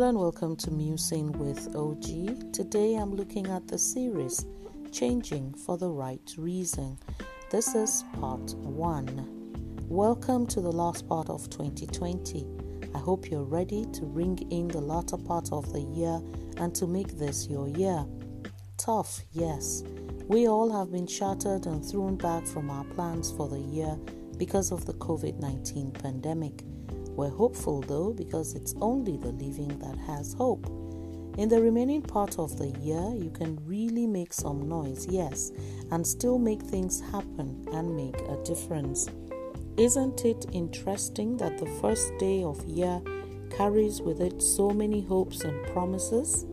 Hello and welcome to Musing with OG. Today I'm looking at the series Changing for the Right Reason. This is part 1. Welcome to the last part of 2020. I hope you're ready to ring in the latter part of the year and to make this your year. Tough, yes. We all have been shattered and thrown back from our plans for the year because of the COVID 19 pandemic. We're hopeful though because it's only the living that has hope. In the remaining part of the year, you can really make some noise, yes, and still make things happen and make a difference. Isn't it interesting that the first day of year carries with it so many hopes and promises?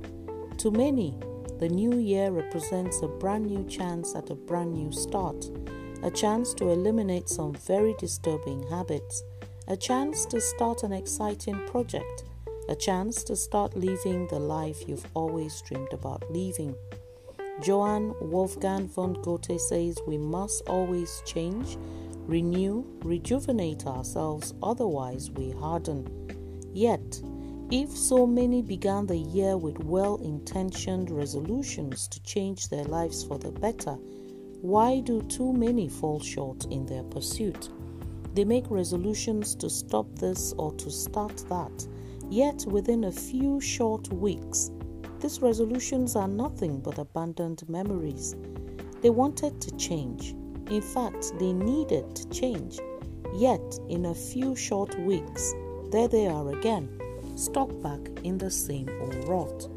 To many, the new year represents a brand new chance at a brand new start, a chance to eliminate some very disturbing habits a chance to start an exciting project, a chance to start living the life you've always dreamed about living. Johann Wolfgang von Goethe says we must always change, renew, rejuvenate ourselves, otherwise we harden. Yet, if so many began the year with well intentioned resolutions to change their lives for the better, why do too many fall short in their pursuit? They make resolutions to stop this or to start that. Yet, within a few short weeks, these resolutions are nothing but abandoned memories. They wanted to change. In fact, they needed to change. Yet, in a few short weeks, there they are again, stuck back in the same old rot.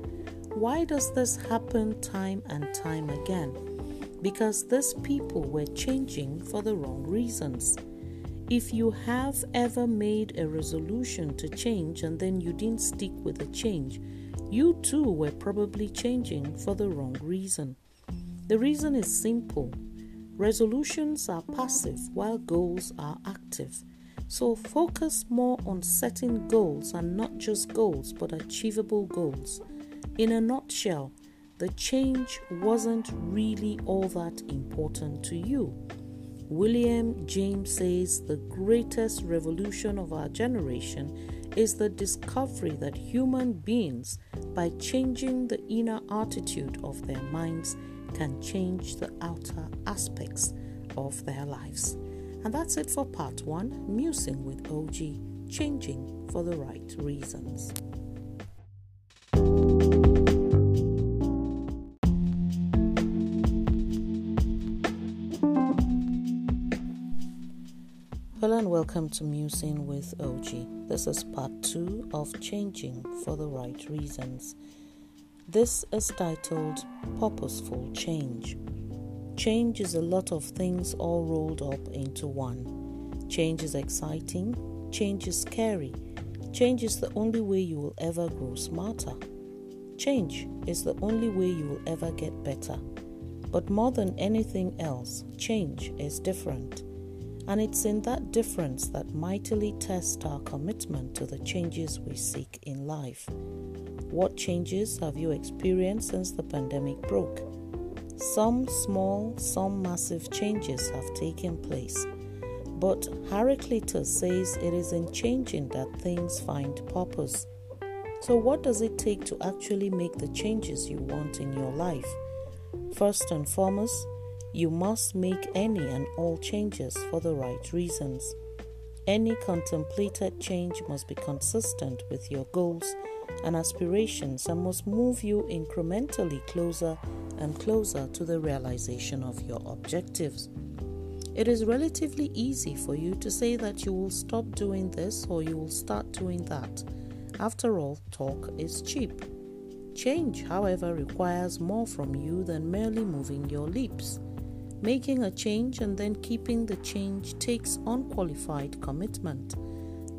Why does this happen time and time again? Because these people were changing for the wrong reasons. If you have ever made a resolution to change and then you didn't stick with the change, you too were probably changing for the wrong reason. The reason is simple resolutions are passive while goals are active. So focus more on setting goals and not just goals but achievable goals. In a nutshell, the change wasn't really all that important to you. William James says the greatest revolution of our generation is the discovery that human beings, by changing the inner attitude of their minds, can change the outer aspects of their lives. And that's it for part one Musing with OG, changing for the right reasons. Welcome to Musing with OG. This is part two of Changing for the Right Reasons. This is titled Purposeful Change. Change is a lot of things all rolled up into one. Change is exciting, change is scary, change is the only way you will ever grow smarter. Change is the only way you will ever get better. But more than anything else, change is different. And it's in that difference that mightily tests our commitment to the changes we seek in life. What changes have you experienced since the pandemic broke? Some small, some massive changes have taken place. But Heraclitus says it is in changing that things find purpose. So, what does it take to actually make the changes you want in your life? First and foremost, you must make any and all changes for the right reasons. Any contemplated change must be consistent with your goals and aspirations and must move you incrementally closer and closer to the realization of your objectives. It is relatively easy for you to say that you will stop doing this or you will start doing that. After all, talk is cheap. Change, however, requires more from you than merely moving your lips. Making a change and then keeping the change takes unqualified commitment.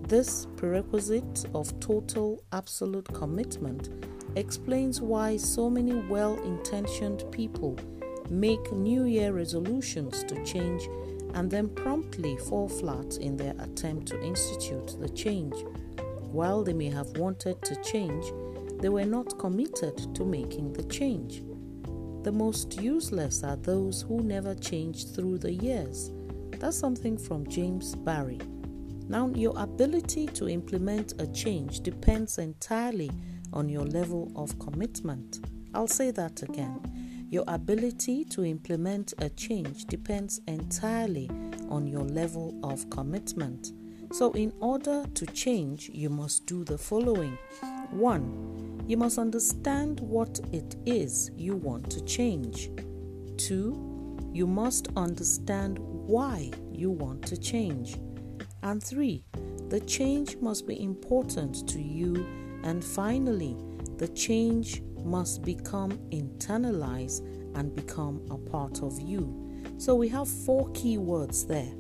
This prerequisite of total, absolute commitment explains why so many well intentioned people make New Year resolutions to change and then promptly fall flat in their attempt to institute the change. While they may have wanted to change, they were not committed to making the change. The most useless are those who never change through the years. That's something from James Barrie. Now, your ability to implement a change depends entirely on your level of commitment. I'll say that again. Your ability to implement a change depends entirely on your level of commitment. So, in order to change, you must do the following 1. You must understand what it is you want to change. 2. You must understand why you want to change. And 3. The change must be important to you. And finally, the change must become internalized and become a part of you. So we have four key words there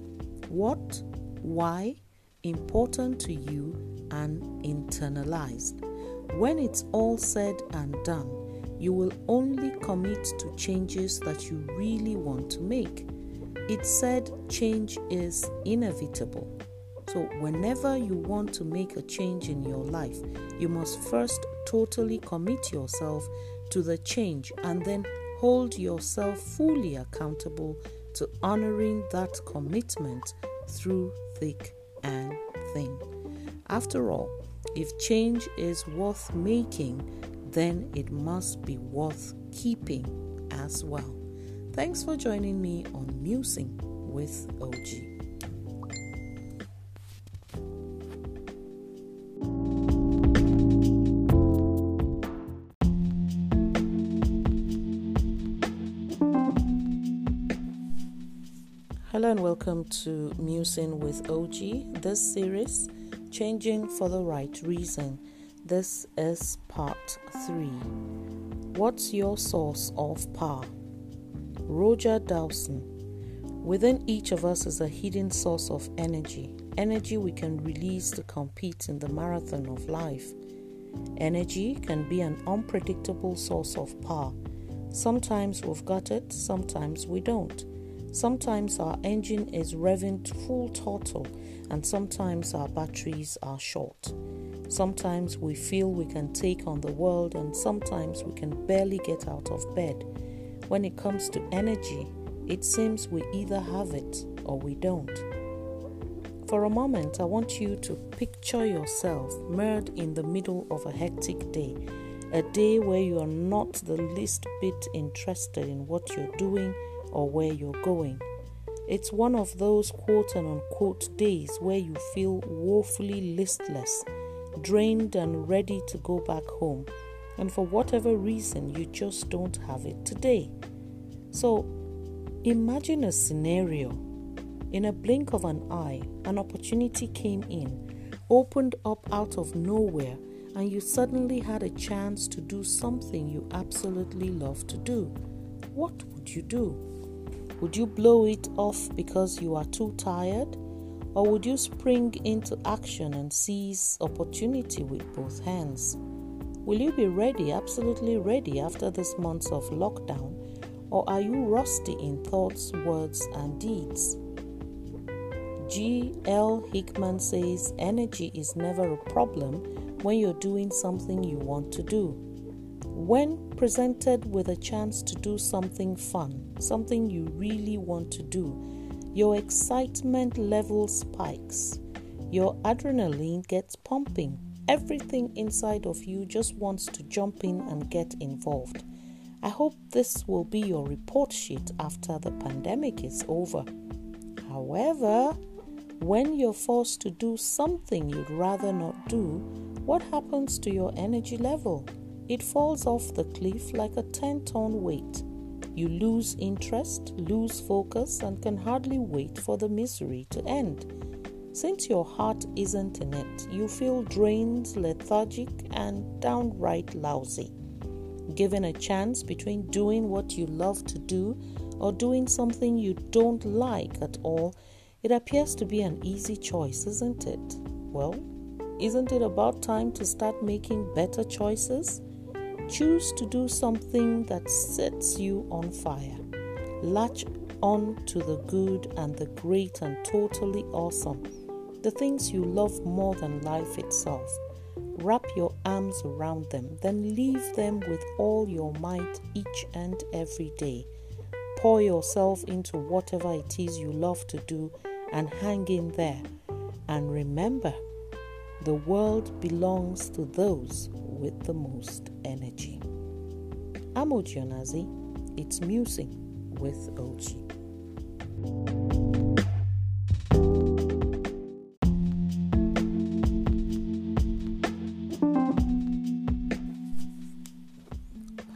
what, why, important to you, and internalized. When it's all said and done, you will only commit to changes that you really want to make. It said change is inevitable. So, whenever you want to make a change in your life, you must first totally commit yourself to the change and then hold yourself fully accountable to honoring that commitment through thick and thin. After all, if change is worth making, then it must be worth keeping as well. Thanks for joining me on Musing with OG. Hello and welcome to Musing with OG. This series, Changing for the Right Reason. This is part 3. What's your source of power? Roger Dawson. Within each of us is a hidden source of energy, energy we can release to compete in the marathon of life. Energy can be an unpredictable source of power. Sometimes we've got it, sometimes we don't. Sometimes our engine is revving full throttle, and sometimes our batteries are short. Sometimes we feel we can take on the world, and sometimes we can barely get out of bed. When it comes to energy, it seems we either have it or we don't. For a moment, I want you to picture yourself mired in the middle of a hectic day, a day where you are not the least bit interested in what you're doing or where you're going. It's one of those quote and unquote days where you feel woefully listless, drained, and ready to go back home. And for whatever reason, you just don't have it today. So imagine a scenario. In a blink of an eye, an opportunity came in, opened up out of nowhere, and you suddenly had a chance to do something you absolutely love to do. What would you do? Would you blow it off because you are too tired? Or would you spring into action and seize opportunity with both hands? Will you be ready, absolutely ready, after this months of lockdown? Or are you rusty in thoughts, words, and deeds? G. L. Hickman says energy is never a problem when you're doing something you want to do. When presented with a chance to do something fun, something you really want to do, your excitement level spikes. Your adrenaline gets pumping. Everything inside of you just wants to jump in and get involved. I hope this will be your report sheet after the pandemic is over. However, when you're forced to do something you'd rather not do, what happens to your energy level? It falls off the cliff like a 10 ton weight. You lose interest, lose focus, and can hardly wait for the misery to end. Since your heart isn't in it, you feel drained, lethargic, and downright lousy. Given a chance between doing what you love to do or doing something you don't like at all, it appears to be an easy choice, isn't it? Well, isn't it about time to start making better choices? Choose to do something that sets you on fire. Latch on to the good and the great and totally awesome, the things you love more than life itself. Wrap your arms around them, then leave them with all your might each and every day. Pour yourself into whatever it is you love to do and hang in there. And remember, the world belongs to those with the most energy. I'm Oji It's Musing with OG.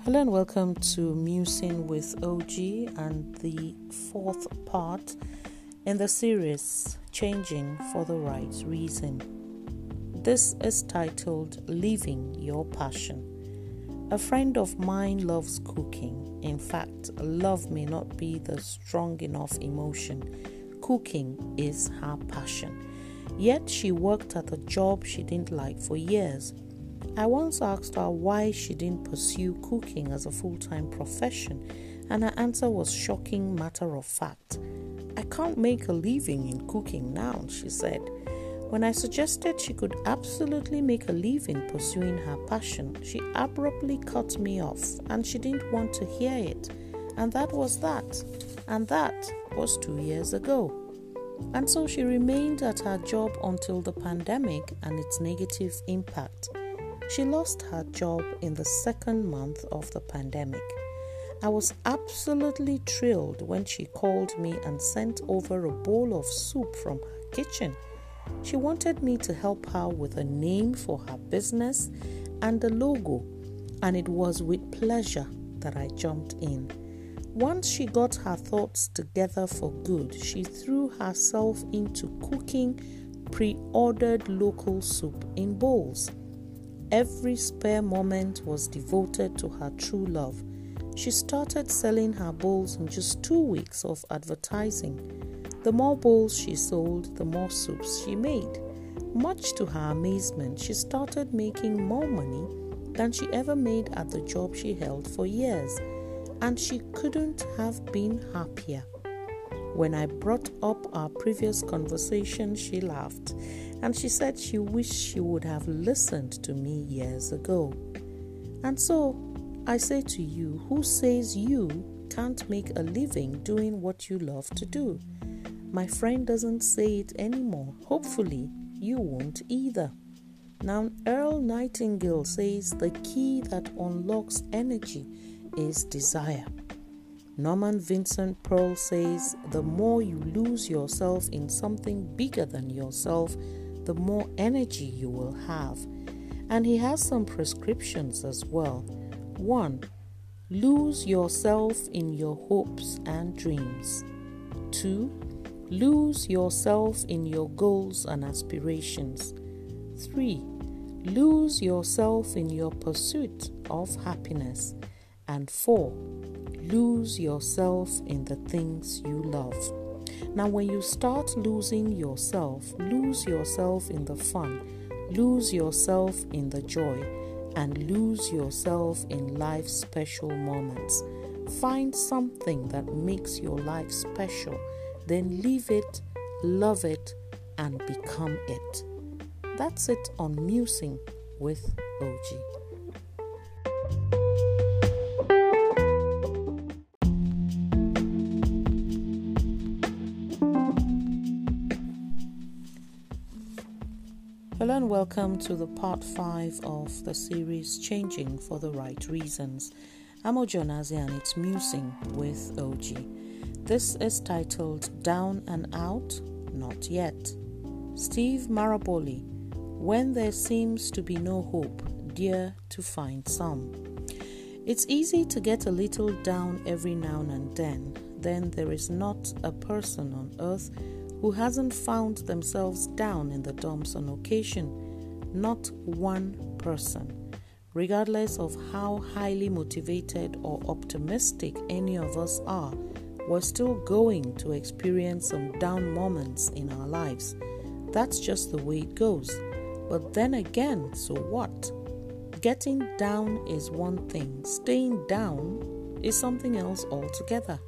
Hello and welcome to Musing with OG and the fourth part in the series Changing for the Right Reason. This is titled Living Your Passion. A friend of mine loves cooking. In fact, love may not be the strong enough emotion. Cooking is her passion. Yet she worked at a job she didn't like for years I once asked her why she didn't pursue cooking as a full time profession, and her answer was shocking matter of fact. I can't make a living in cooking now, she said. When I suggested she could absolutely make a living pursuing her passion, she abruptly cut me off and she didn't want to hear it. And that was that. And that was two years ago. And so she remained at her job until the pandemic and its negative impact. She lost her job in the second month of the pandemic. I was absolutely thrilled when she called me and sent over a bowl of soup from her kitchen. She wanted me to help her with a name for her business and a logo, and it was with pleasure that I jumped in. Once she got her thoughts together for good, she threw herself into cooking pre ordered local soup in bowls. Every spare moment was devoted to her true love. She started selling her bowls in just two weeks of advertising. The more bowls she sold, the more soups she made. Much to her amazement, she started making more money than she ever made at the job she held for years, and she couldn't have been happier. When I brought up our previous conversation, she laughed and she said she wished she would have listened to me years ago. And so I say to you, who says you can't make a living doing what you love to do? My friend doesn't say it anymore. Hopefully, you won't either. Now, Earl Nightingale says the key that unlocks energy is desire. Norman Vincent Peale says the more you lose yourself in something bigger than yourself, the more energy you will have. And he has some prescriptions as well. 1. Lose yourself in your hopes and dreams. 2. Lose yourself in your goals and aspirations. 3. Lose yourself in your pursuit of happiness. And 4. Lose yourself in the things you love. Now, when you start losing yourself, lose yourself in the fun, lose yourself in the joy, and lose yourself in life's special moments. Find something that makes your life special, then live it, love it, and become it. That's it on Musing with OG. Hello and welcome to the part 5 of the series Changing for the Right Reasons. I'm Ojonazi and it's Musing with OG. This is titled Down and Out, Not Yet. Steve Maraboli, When There Seems to Be No Hope, Dear to Find Some. It's easy to get a little down every now and then. Then there is not a person on earth who hasn't found themselves down in the dumps on occasion. Not one person. Regardless of how highly motivated or optimistic any of us are, we're still going to experience some down moments in our lives. That's just the way it goes. But then again, so what? Getting down is one thing, staying down is something else altogether.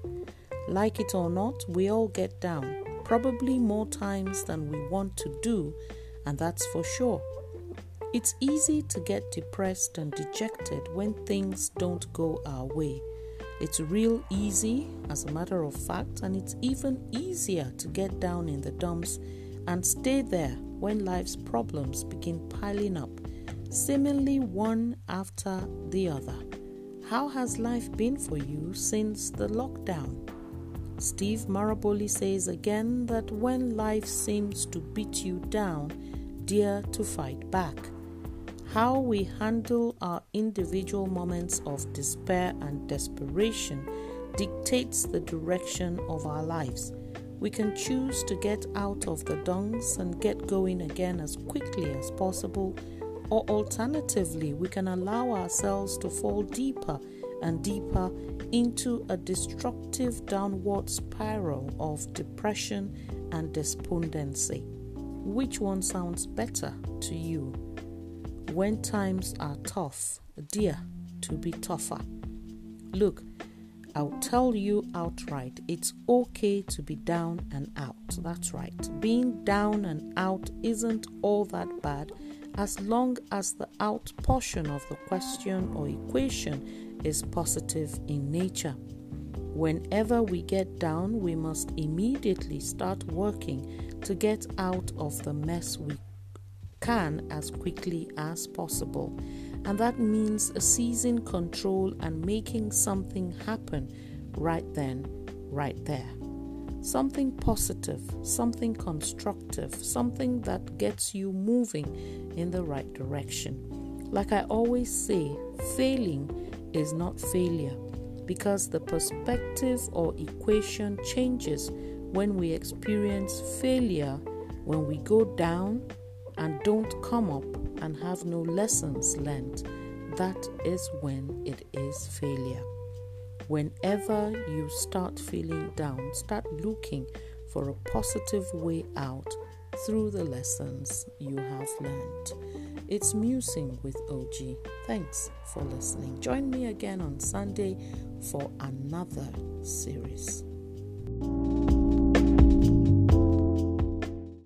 Like it or not, we all get down probably more times than we want to do, and that's for sure. It's easy to get depressed and dejected when things don't go our way. It's real easy, as a matter of fact, and it's even easier to get down in the dumps and stay there when life's problems begin piling up seemingly one after the other. How has life been for you since the lockdown? Steve Maraboli says again that when life seems to beat you down, dare to fight back. How we handle our individual moments of despair and desperation dictates the direction of our lives. We can choose to get out of the dungs and get going again as quickly as possible or alternatively, we can allow ourselves to fall deeper and deeper into a destructive downward spiral of depression and despondency. Which one sounds better to you? When times are tough, dear, to be tougher. Look, I'll tell you outright it's okay to be down and out. That's right. Being down and out isn't all that bad as long as the out portion of the question or equation is positive in nature. Whenever we get down, we must immediately start working to get out of the mess we can as quickly as possible. And that means seizing control and making something happen right then, right there something positive, something constructive, something that gets you moving in the right direction. Like I always say, failing is not failure because the perspective or equation changes when we experience failure, when we go down and don't come up and have no lessons learned. That is when it is failure. Whenever you start feeling down, start looking for a positive way out through the lessons you have learned. It's Musing with OG. Thanks for listening. Join me again on Sunday for another series.